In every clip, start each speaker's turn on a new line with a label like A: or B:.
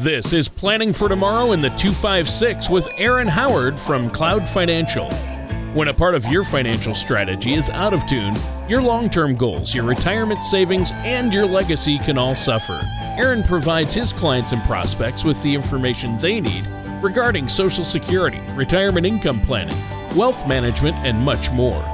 A: This is Planning for Tomorrow in the 256 with Aaron Howard from Cloud Financial. When a part of your financial strategy is out of tune, your long term goals, your retirement savings, and your legacy can all suffer. Aaron provides his clients and prospects with the information they need regarding Social Security, retirement income planning, wealth management, and much more.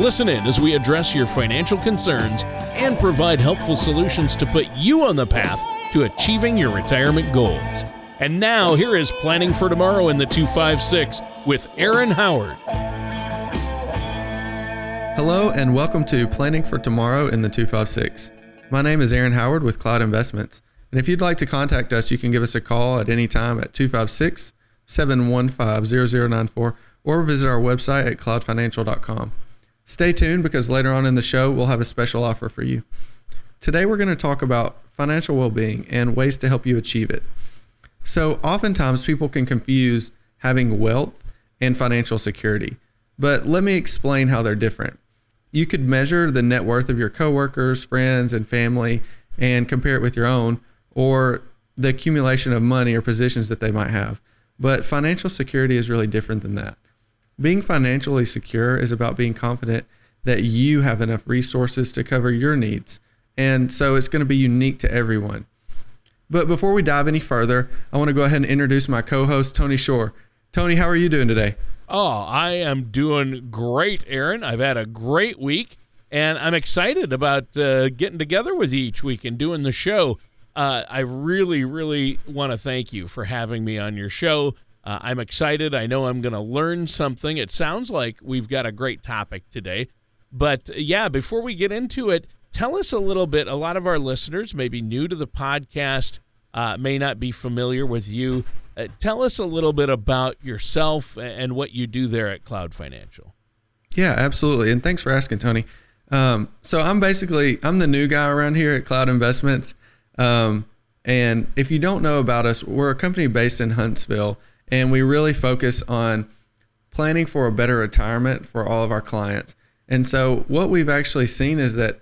A: Listen in as we address your financial concerns and provide helpful solutions to put you on the path to achieving your retirement goals. And now, here is Planning for Tomorrow in the 256 with Aaron Howard.
B: Hello, and welcome to Planning for Tomorrow in the 256. My name is Aaron Howard with Cloud Investments. And if you'd like to contact us, you can give us a call at any time at 256 715 0094 or visit our website at cloudfinancial.com. Stay tuned because later on in the show, we'll have a special offer for you. Today, we're going to talk about financial well being and ways to help you achieve it. So, oftentimes, people can confuse having wealth and financial security, but let me explain how they're different. You could measure the net worth of your coworkers, friends, and family and compare it with your own, or the accumulation of money or positions that they might have. But financial security is really different than that. Being financially secure is about being confident that you have enough resources to cover your needs and so it's going to be unique to everyone. But before we dive any further, I want to go ahead and introduce my co host, Tony Shore. Tony, how are you doing today?
A: Oh, I am doing great, Aaron. I've had a great week, and I'm excited about uh, getting together with you each week and doing the show. Uh, I really, really want to thank you for having me on your show. Uh, I'm excited. I know I'm going to learn something. It sounds like we've got a great topic today. But yeah, before we get into it, Tell us a little bit. A lot of our listeners may be new to the podcast, uh, may not be familiar with you. Uh, tell us a little bit about yourself and what you do there at Cloud Financial.
B: Yeah, absolutely. And thanks for asking, Tony. Um, so I'm basically I'm the new guy around here at Cloud Investments. Um, and if you don't know about us, we're a company based in Huntsville, and we really focus on planning for a better retirement for all of our clients. And so what we've actually seen is that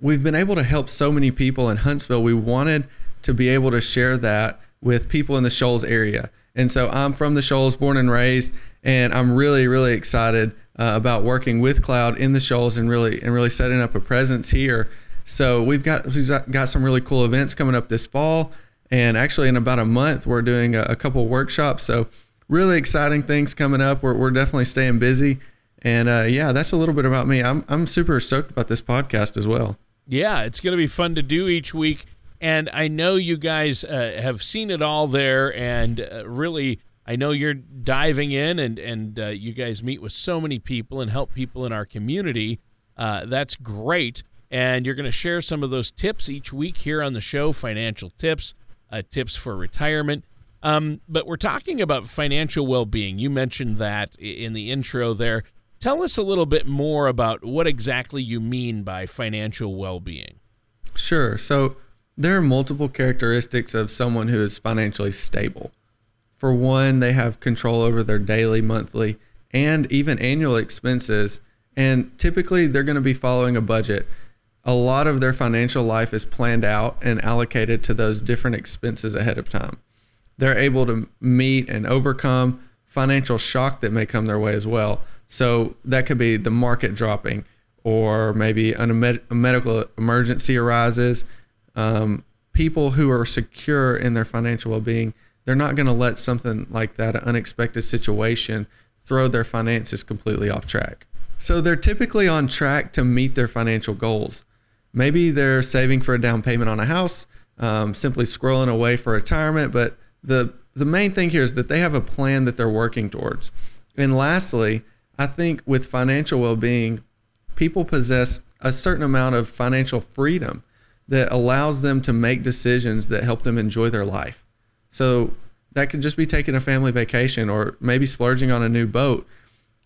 B: we've been able to help so many people in Huntsville. We wanted to be able to share that with people in the Shoals area. And so I'm from the Shoals, born and raised, and I'm really, really excited uh, about working with Cloud in the Shoals and really and really setting up a presence here. So we've got we've got some really cool events coming up this fall, and actually in about a month we're doing a, a couple workshops. So really exciting things coming up. We're we're definitely staying busy, and uh, yeah, that's a little bit about me. I'm I'm super stoked about this podcast as well.
A: Yeah, it's going to be fun to do each week. And I know you guys uh, have seen it all there, and uh, really, I know you're diving in, and and uh, you guys meet with so many people and help people in our community. Uh, that's great, and you're going to share some of those tips each week here on the show, financial tips, uh, tips for retirement. Um, but we're talking about financial well-being. You mentioned that in the intro there. Tell us a little bit more about what exactly you mean by financial well being.
B: Sure. So, there are multiple characteristics of someone who is financially stable. For one, they have control over their daily, monthly, and even annual expenses. And typically, they're going to be following a budget. A lot of their financial life is planned out and allocated to those different expenses ahead of time. They're able to meet and overcome financial shock that may come their way as well. So that could be the market dropping, or maybe a, med- a medical emergency arises. Um, people who are secure in their financial well being, they're not going to let something like that, an unexpected situation, throw their finances completely off track. So they're typically on track to meet their financial goals. Maybe they're saving for a down payment on a house, um, simply scrolling away for retirement, but the the main thing here is that they have a plan that they're working towards. And lastly, I think with financial well being, people possess a certain amount of financial freedom that allows them to make decisions that help them enjoy their life. So that could just be taking a family vacation or maybe splurging on a new boat.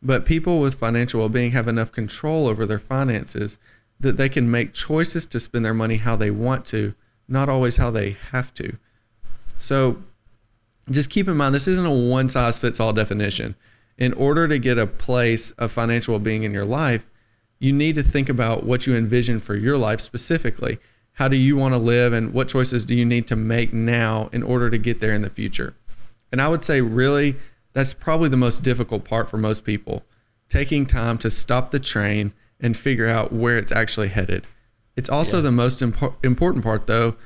B: But people with financial well being have enough control over their finances that they can make choices to spend their money how they want to, not always how they have to. So just keep in mind, this isn't a one size fits all definition in order to get a place of financial well being in your life, you need to think about what you envision for your life specifically. how do you want to live and what choices do you need to make now in order to get there in the future? And I would say, really, that's probably the most difficult part for most people taking time to stop the train and figure out where it's actually headed. It's also yeah. the most impo- important part, though.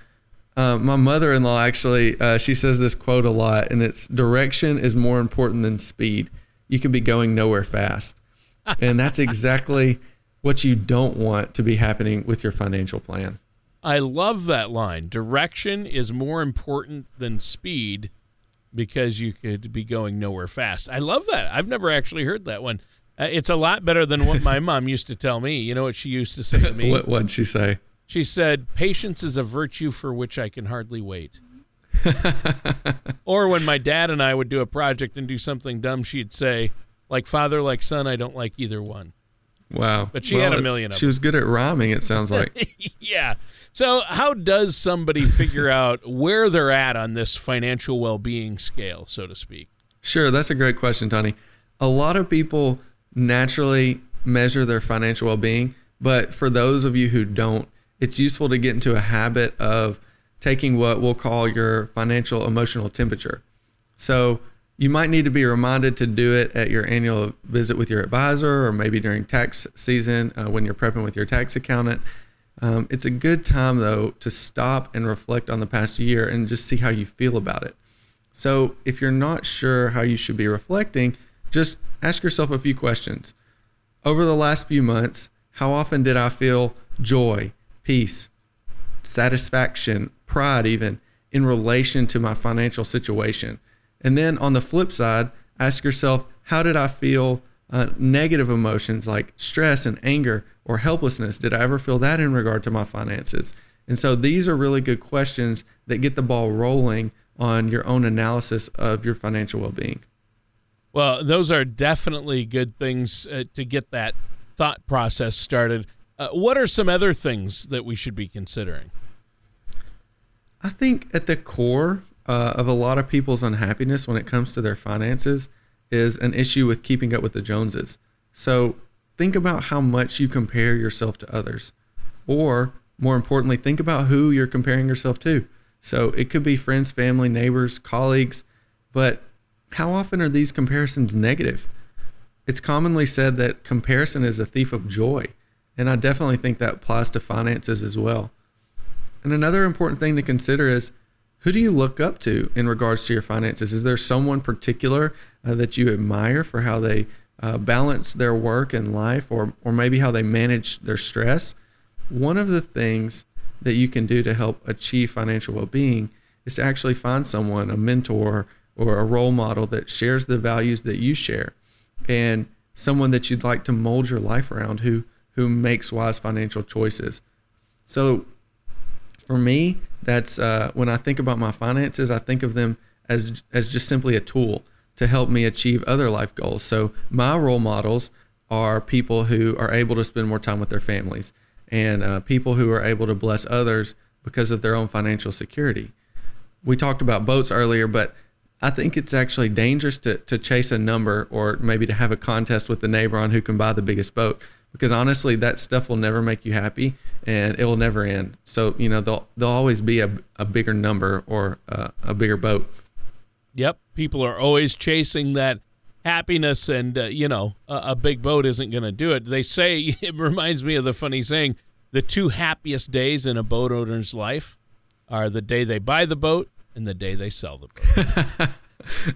B: Uh, my mother-in-law actually, uh, she says this quote a lot, and it's direction is more important than speed. You could be going nowhere fast, and that's exactly what you don't want to be happening with your financial plan.
A: I love that line. Direction is more important than speed because you could be going nowhere fast. I love that. I've never actually heard that one. Uh, it's a lot better than what my mom used to tell me. You know what she used to say to me?
B: what would she say?
A: She said, "Patience is a virtue for which I can hardly wait." or when my dad and I would do a project and do something dumb, she'd say, "Like father, like son, I don't like either one."
B: Wow.
A: But she well, had a million of
B: She
A: them.
B: was good at rhyming, it sounds like.
A: yeah. So, how does somebody figure out where they're at on this financial well being scale, so to speak?
B: Sure. That's a great question, Tony. A lot of people naturally measure their financial well being, but for those of you who don't, it's useful to get into a habit of taking what we'll call your financial emotional temperature. So, you might need to be reminded to do it at your annual visit with your advisor or maybe during tax season uh, when you're prepping with your tax accountant. Um, it's a good time, though, to stop and reflect on the past year and just see how you feel about it. So, if you're not sure how you should be reflecting, just ask yourself a few questions. Over the last few months, how often did I feel joy, peace, satisfaction, pride, even in relation to my financial situation? And then on the flip side, ask yourself, how did I feel uh, negative emotions like stress and anger or helplessness? Did I ever feel that in regard to my finances? And so these are really good questions that get the ball rolling on your own analysis of your financial well being.
A: Well, those are definitely good things uh, to get that thought process started. Uh, what are some other things that we should be considering?
B: I think at the core uh, of a lot of people's unhappiness when it comes to their finances is an issue with keeping up with the Joneses. So think about how much you compare yourself to others. Or more importantly, think about who you're comparing yourself to. So it could be friends, family, neighbors, colleagues, but how often are these comparisons negative? It's commonly said that comparison is a thief of joy. And I definitely think that applies to finances as well. And another important thing to consider is who do you look up to in regards to your finances? Is there someone particular uh, that you admire for how they uh, balance their work and life, or or maybe how they manage their stress? One of the things that you can do to help achieve financial well-being is to actually find someone, a mentor or a role model that shares the values that you share, and someone that you'd like to mold your life around who who makes wise financial choices. So for me, that's uh, when I think about my finances, I think of them as as just simply a tool to help me achieve other life goals. So my role models are people who are able to spend more time with their families and uh, people who are able to bless others because of their own financial security. We talked about boats earlier, but I think it's actually dangerous to, to chase a number or maybe to have a contest with the neighbor on who can buy the biggest boat because honestly, that stuff will never make you happy and it will never end. So, you know, there'll, there'll always be a, a bigger number or uh, a bigger boat.
A: Yep. People are always chasing that happiness, and, uh, you know, a, a big boat isn't going to do it. They say, it reminds me of the funny saying the two happiest days in a boat owner's life are the day they buy the boat and the day they sell the boat.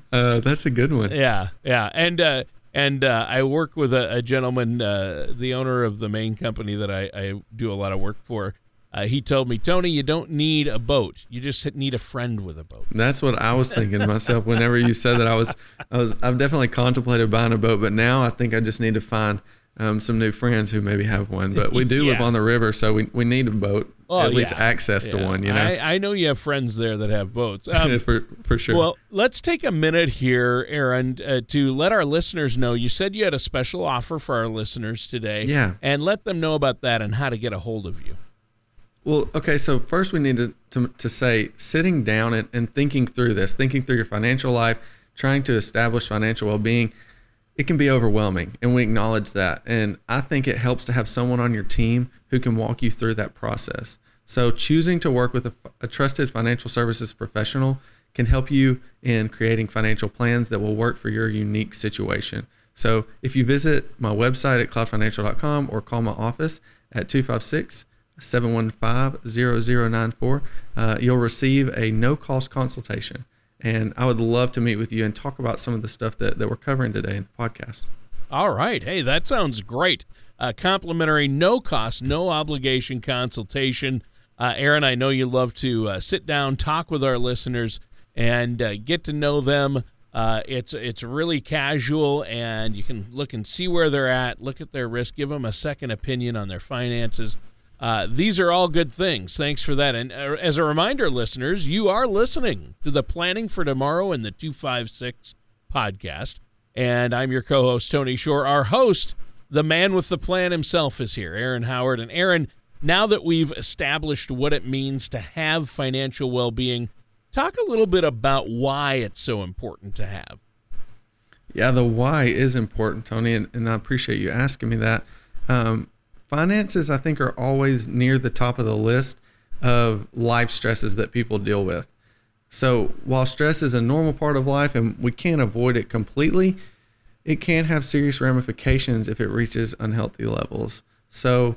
B: uh, that's a good one.
A: Yeah. Yeah. And, uh, and uh, I work with a, a gentleman, uh, the owner of the main company that I, I do a lot of work for. Uh, he told me, Tony, you don't need a boat. You just need a friend with a boat.
B: That's what I was thinking to myself. Whenever you said that, I was, I was, I've definitely contemplated buying a boat, but now I think I just need to find um, some new friends who maybe have one. But we do yeah. live on the river, so we, we need a boat. Oh, at least access yeah. to one, you know.
A: I, I, know you have friends there that have boats. Um,
B: for for sure.
A: Well, let's take a minute here, Aaron, uh, to let our listeners know. You said you had a special offer for our listeners today.
B: Yeah.
A: And let them know about that and how to get a hold of you.
B: Well, okay. So first, we need to to, to say sitting down and, and thinking through this, thinking through your financial life, trying to establish financial well being it can be overwhelming and we acknowledge that and i think it helps to have someone on your team who can walk you through that process So, choosing to work with a, a, trusted financial services professional can help you in creating financial plans that will work for your unique situation. So, if you visit my website at cloudfinancial.com or call my office at 256 715 0094, uh, you'll receive a no cost consultation. And I would love to meet with you and talk about some of the stuff that, that we're covering today in the podcast.
A: All right. Hey, that sounds great. A complimentary, no cost, no obligation consultation. Uh, Aaron, I know you love to uh, sit down, talk with our listeners, and uh, get to know them. Uh, it's it's really casual, and you can look and see where they're at, look at their risk, give them a second opinion on their finances. Uh, these are all good things. Thanks for that. And uh, as a reminder, listeners, you are listening to the Planning for Tomorrow and the 256 podcast. And I'm your co host, Tony Shore. Our host, the man with the plan himself, is here, Aaron Howard. And Aaron, now that we've established what it means to have financial well being, talk a little bit about why it's so important to have.
B: Yeah, the why is important, Tony, and, and I appreciate you asking me that. Um, finances, I think, are always near the top of the list of life stresses that people deal with. So, while stress is a normal part of life and we can't avoid it completely, it can have serious ramifications if it reaches unhealthy levels. So,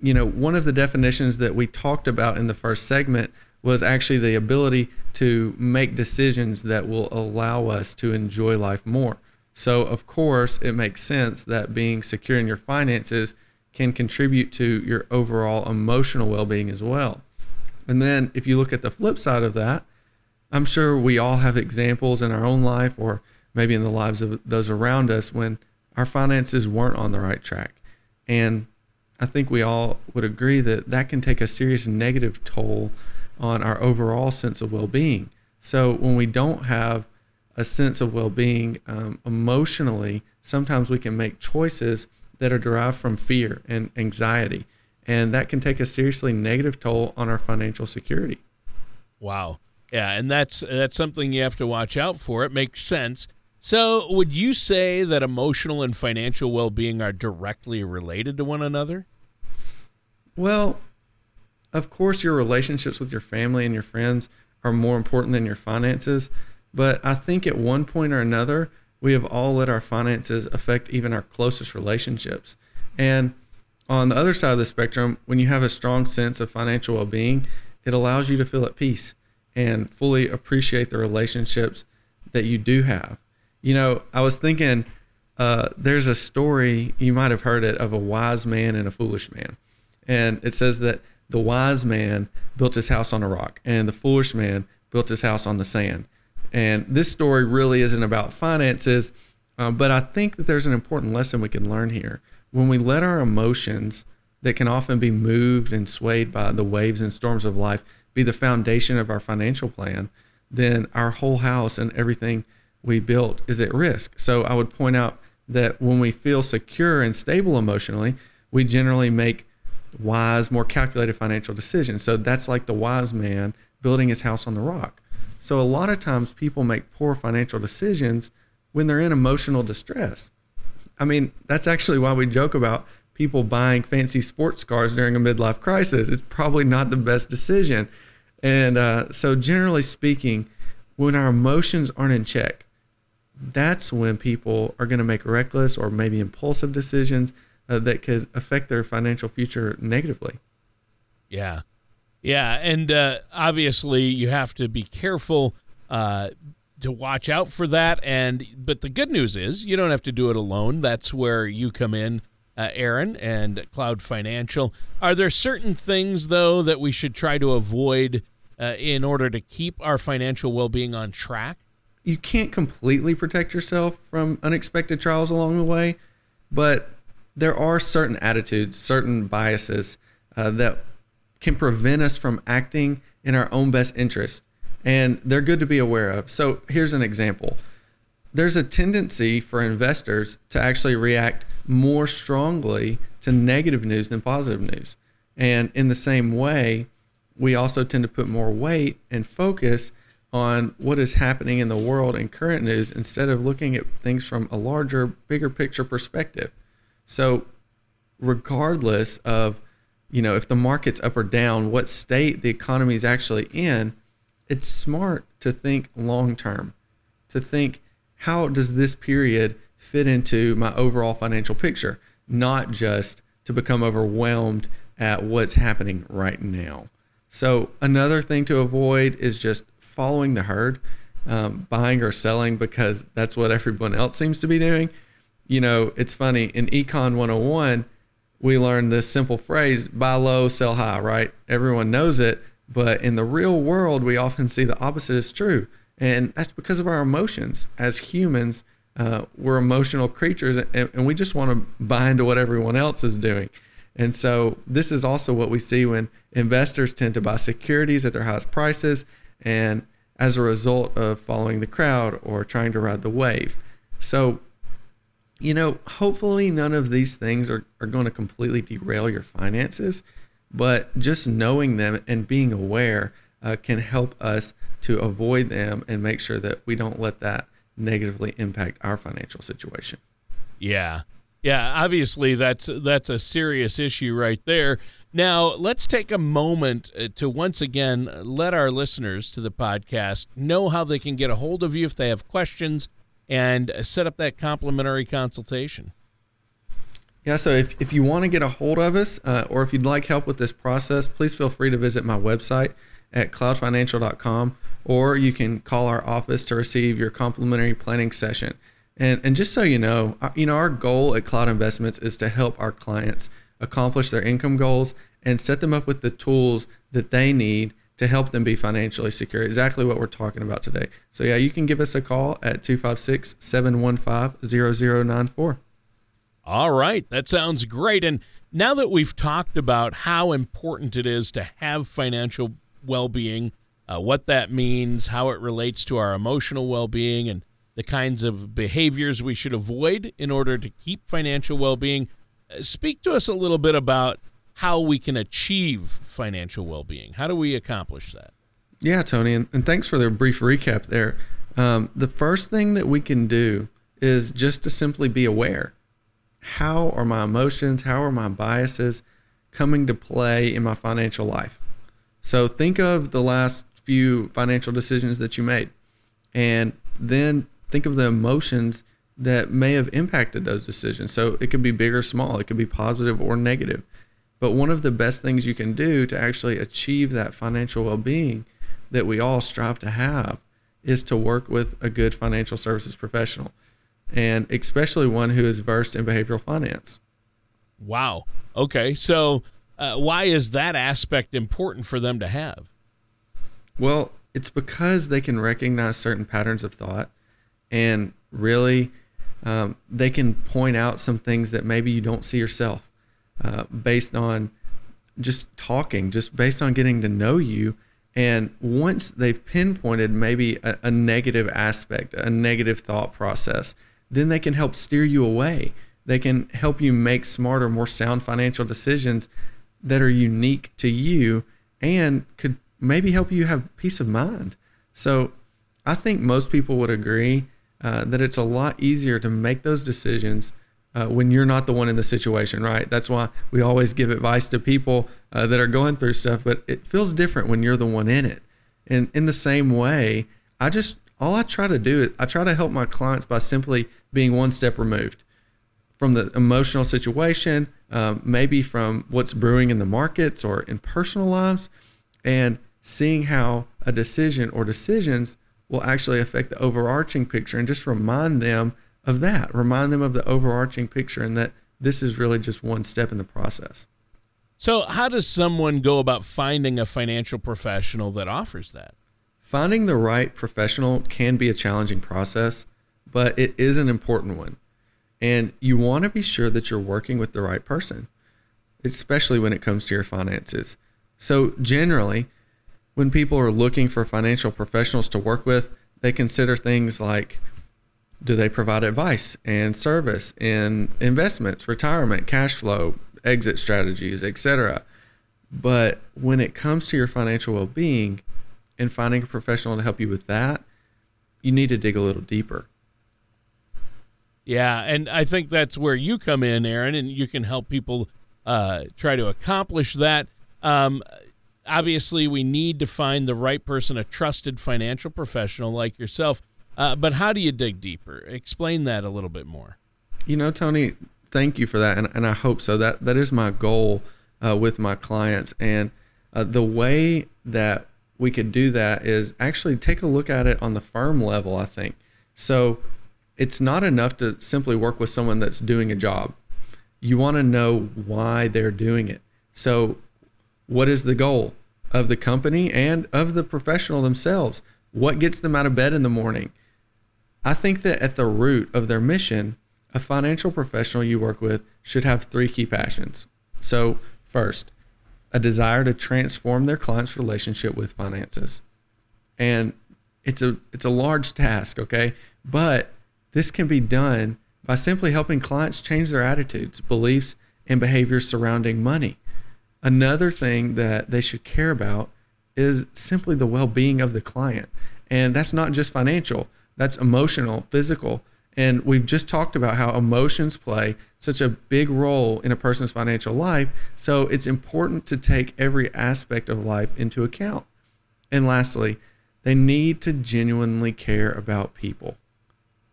B: you know, one of the definitions that we talked about in the first segment was actually the ability to make decisions that will allow us to enjoy life more. So, of course, it makes sense that being secure in your finances can contribute to your overall emotional well being as well. And then if you look at the flip side of that, I'm sure we all have examples in our own life or maybe in the lives of those around us when our finances weren't on the right track. And I think we all would agree that that can take a serious negative toll on our overall sense of well being. So when we don't have a sense of well being um, emotionally, sometimes we can make choices that are derived from fear and anxiety. And that can take a seriously negative toll on our financial security.
A: Wow. Yeah, and that's that's something you have to watch out for. It makes sense. So, would you say that emotional and financial well-being are directly related to one another?
B: Well, of course your relationships with your family and your friends are more important than your finances, but I think at one point or another we have all let our finances affect even our closest relationships. And on the other side of the spectrum, when you have a strong sense of financial well being, it allows you to feel at peace and fully appreciate the relationships that you do have. You know, I was thinking uh, there's a story, you might have heard it, of a wise man and a foolish man. And it says that the wise man built his house on a rock, and the foolish man built his house on the sand. And this story really isn't about finances, uh, but I think that there's an important lesson we can learn here. When we let our emotions, that can often be moved and swayed by the waves and storms of life, be the foundation of our financial plan, then our whole house and everything we built is at risk. So I would point out that when we feel secure and stable emotionally, we generally make wise, more calculated financial decisions. So that's like the wise man building his house on the rock. So a lot of times people make poor financial decisions when they're in emotional distress. I mean, that's actually why we joke about people buying fancy sports cars during a midlife crisis. It's probably not the best decision. And uh, so, generally speaking, when our emotions aren't in check, that's when people are going to make reckless or maybe impulsive decisions uh, that could affect their financial future negatively.
A: Yeah. Yeah, and uh, obviously you have to be careful uh, to watch out for that. And but the good news is you don't have to do it alone. That's where you come in, uh, Aaron, and Cloud Financial. Are there certain things though that we should try to avoid uh, in order to keep our financial well-being on track?
B: You can't completely protect yourself from unexpected trials along the way, but there are certain attitudes, certain biases uh, that can prevent us from acting in our own best interest. And they're good to be aware of. So here's an example there's a tendency for investors to actually react more strongly to negative news than positive news. And in the same way, we also tend to put more weight and focus on what is happening in the world and current news instead of looking at things from a larger, bigger picture perspective. So, regardless of you know, if the market's up or down, what state the economy is actually in, it's smart to think long term, to think how does this period fit into my overall financial picture, not just to become overwhelmed at what's happening right now. So, another thing to avoid is just following the herd, um, buying or selling because that's what everyone else seems to be doing. You know, it's funny in Econ 101, we learned this simple phrase buy low, sell high, right? Everyone knows it, but in the real world, we often see the opposite is true. And that's because of our emotions. As humans, uh, we're emotional creatures and, and we just want to buy into what everyone else is doing. And so, this is also what we see when investors tend to buy securities at their highest prices and as a result of following the crowd or trying to ride the wave. So, you know, hopefully none of these things are, are going to completely derail your finances, but just knowing them and being aware uh, can help us to avoid them and make sure that we don't let that negatively impact our financial situation.
A: Yeah. Yeah, obviously that's that's a serious issue right there. Now, let's take a moment uh, to once again let our listeners to the podcast know how they can get a hold of you if they have questions and set up that complimentary consultation.
B: Yeah, so if, if you want to get a hold of us uh, or if you'd like help with this process, please feel free to visit my website at cloudfinancial.com or you can call our office to receive your complimentary planning session. And, and just so you know, uh, you know, our goal at Cloud Investments is to help our clients accomplish their income goals and set them up with the tools that they need to help them be financially secure. Exactly what we're talking about today. So, yeah, you can give us a call at 256 715 0094.
A: All right. That sounds great. And now that we've talked about how important it is to have financial well being, uh, what that means, how it relates to our emotional well being, and the kinds of behaviors we should avoid in order to keep financial well being, uh, speak to us a little bit about how we can achieve financial well being. How do we accomplish that?
B: Yeah, Tony, and, and thanks for the brief recap there. Um, the first thing that we can do is just to simply be aware. How are my emotions, how are my biases coming to play in my financial life? So think of the last few financial decisions that you made, and then think of the emotions that may have impacted those decisions. So it could be big or small, it could be positive or negative. But one of the best things you can do to actually achieve that financial well being that we all strive to have is to work with a good financial services professional, and especially one who is versed in behavioral finance.
A: Wow. Okay. So, uh, why is that aspect important for them to have?
B: Well, it's because they can recognize certain patterns of thought and really um, they can point out some things that maybe you don't see yourself uh, based on just talking, just based on getting to know you. And once they've pinpointed maybe a, a negative aspect, a negative thought process, then they can help steer you away. They can help you make smarter, more sound financial decisions that are unique to you and could maybe help you have peace of mind. So I think most people would agree uh, that it's a lot easier to make those decisions uh, when you're not the one in the situation, right? That's why we always give advice to people uh, that are going through stuff, but it feels different when you're the one in it. And in the same way, I just, all I try to do is I try to help my clients by simply being one step removed from the emotional situation, um, maybe from what's brewing in the markets or in personal lives, and seeing how a decision or decisions will actually affect the overarching picture and just remind them of that. Remind them of the overarching picture and that this is really just one step in the process.
A: So, how does someone go about finding a financial professional that offers that?
B: Finding the right professional can be a challenging process, but it is an important one. And you want to be sure that you're working with the right person, especially when it comes to your finances. So, generally, when people are looking for financial professionals to work with, they consider things like do they provide advice and service in investments, retirement, cash flow, exit strategies, etc. But when it comes to your financial well-being and finding a professional to help you with that, you need to dig a little deeper.
A: Yeah, and I think that's where you come in, Aaron, and you can help people uh, try to accomplish that. Um, obviously, we need to find the right person, a trusted financial professional like yourself. Uh, but how do you dig deeper? Explain that a little bit more.
B: You know, Tony, thank you for that, and, and I hope so. That that is my goal uh, with my clients, and uh, the way that we could do that is actually take a look at it on the firm level. I think so. It's not enough to simply work with someone that's doing a job. You want to know why they're doing it. So, what is the goal of the company and of the professional themselves? What gets them out of bed in the morning? I think that at the root of their mission a financial professional you work with should have three key passions. So, first, a desire to transform their client's relationship with finances. And it's a it's a large task, okay? But this can be done by simply helping clients change their attitudes, beliefs, and behaviors surrounding money. Another thing that they should care about is simply the well-being of the client. And that's not just financial, that's emotional, physical, and we've just talked about how emotions play such a big role in a person's financial life. So it's important to take every aspect of life into account. And lastly, they need to genuinely care about people,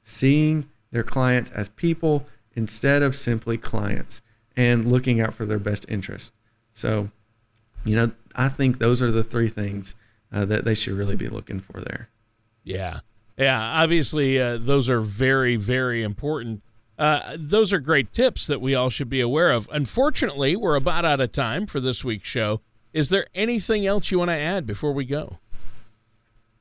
B: seeing their clients as people instead of simply clients and looking out for their best interest. So, you know, I think those are the three things uh, that they should really be looking for there.
A: Yeah. Yeah, obviously, uh, those are very, very important. Uh, those are great tips that we all should be aware of. Unfortunately, we're about out of time for this week's show. Is there anything else you want to add before we go?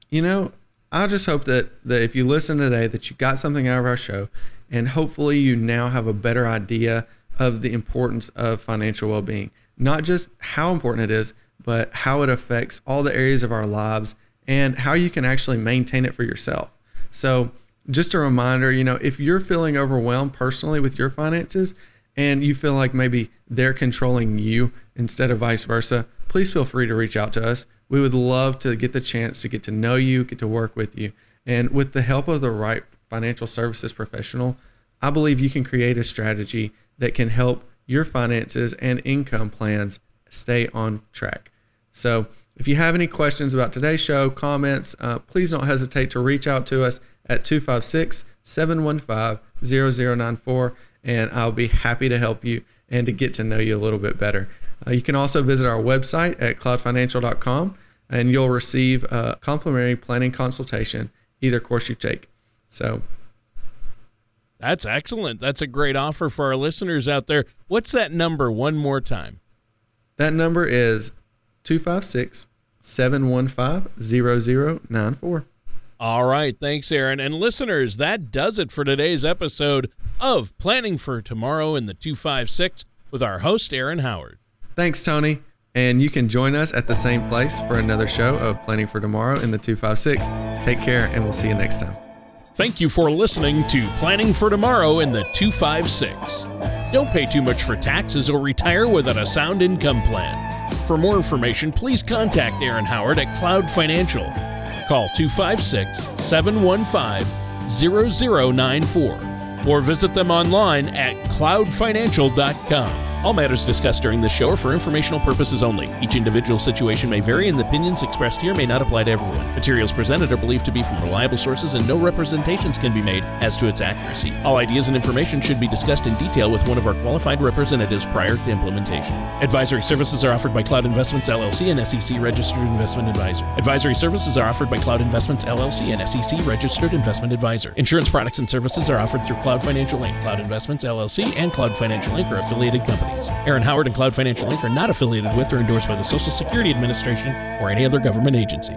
B: You know, I just hope that, that if you listen today, that you got something out of our show, and hopefully you now have a better idea of the importance of financial well-being. Not just how important it is, but how it affects all the areas of our lives and how you can actually maintain it for yourself. So, just a reminder, you know, if you're feeling overwhelmed personally with your finances and you feel like maybe they're controlling you instead of vice versa, please feel free to reach out to us. We would love to get the chance to get to know you, get to work with you. And with the help of the right financial services professional, I believe you can create a strategy that can help your finances and income plans stay on track. So, if you have any questions about today's show, comments, uh, please don't hesitate to reach out to us at 256 715 0094, and I'll be happy to help you and to get to know you a little bit better. Uh, you can also visit our website at cloudfinancial.com and you'll receive a complimentary planning consultation either course you take. So,
A: that's excellent. That's a great offer for our listeners out there. What's that number one more time?
B: That number is 256 715 0094.
A: All right. Thanks, Aaron. And listeners, that does it for today's episode of Planning for Tomorrow in the 256 with our host, Aaron Howard.
B: Thanks, Tony. And you can join us at the same place for another show of Planning for Tomorrow in the 256. Take care, and we'll see you next time.
A: Thank you for listening to Planning for Tomorrow in the 256. Don't pay too much for taxes or retire without a sound income plan. For more information, please contact Aaron Howard at Cloud Financial. Call 256 715 0094 or visit them online at cloudfinancial.com. All matters discussed during this show are for informational purposes only. Each individual situation may vary, and the opinions expressed here may not apply to everyone. Materials presented are believed to be from reliable sources, and no representations can be made as to its accuracy. All ideas and information should be discussed in detail with one of our qualified representatives prior to implementation. Advisory services are offered by Cloud Investments LLC and SEC Registered Investment Advisor. Advisory services are offered by Cloud Investments LLC and SEC Registered Investment Advisor. Insurance products and services are offered through Cloud Financial Inc., Cloud Investments LLC, and Cloud Financial Inc. are affiliated companies. Aaron Howard and Cloud Financial Inc. are not affiliated with or endorsed by the Social Security Administration or any other government agency.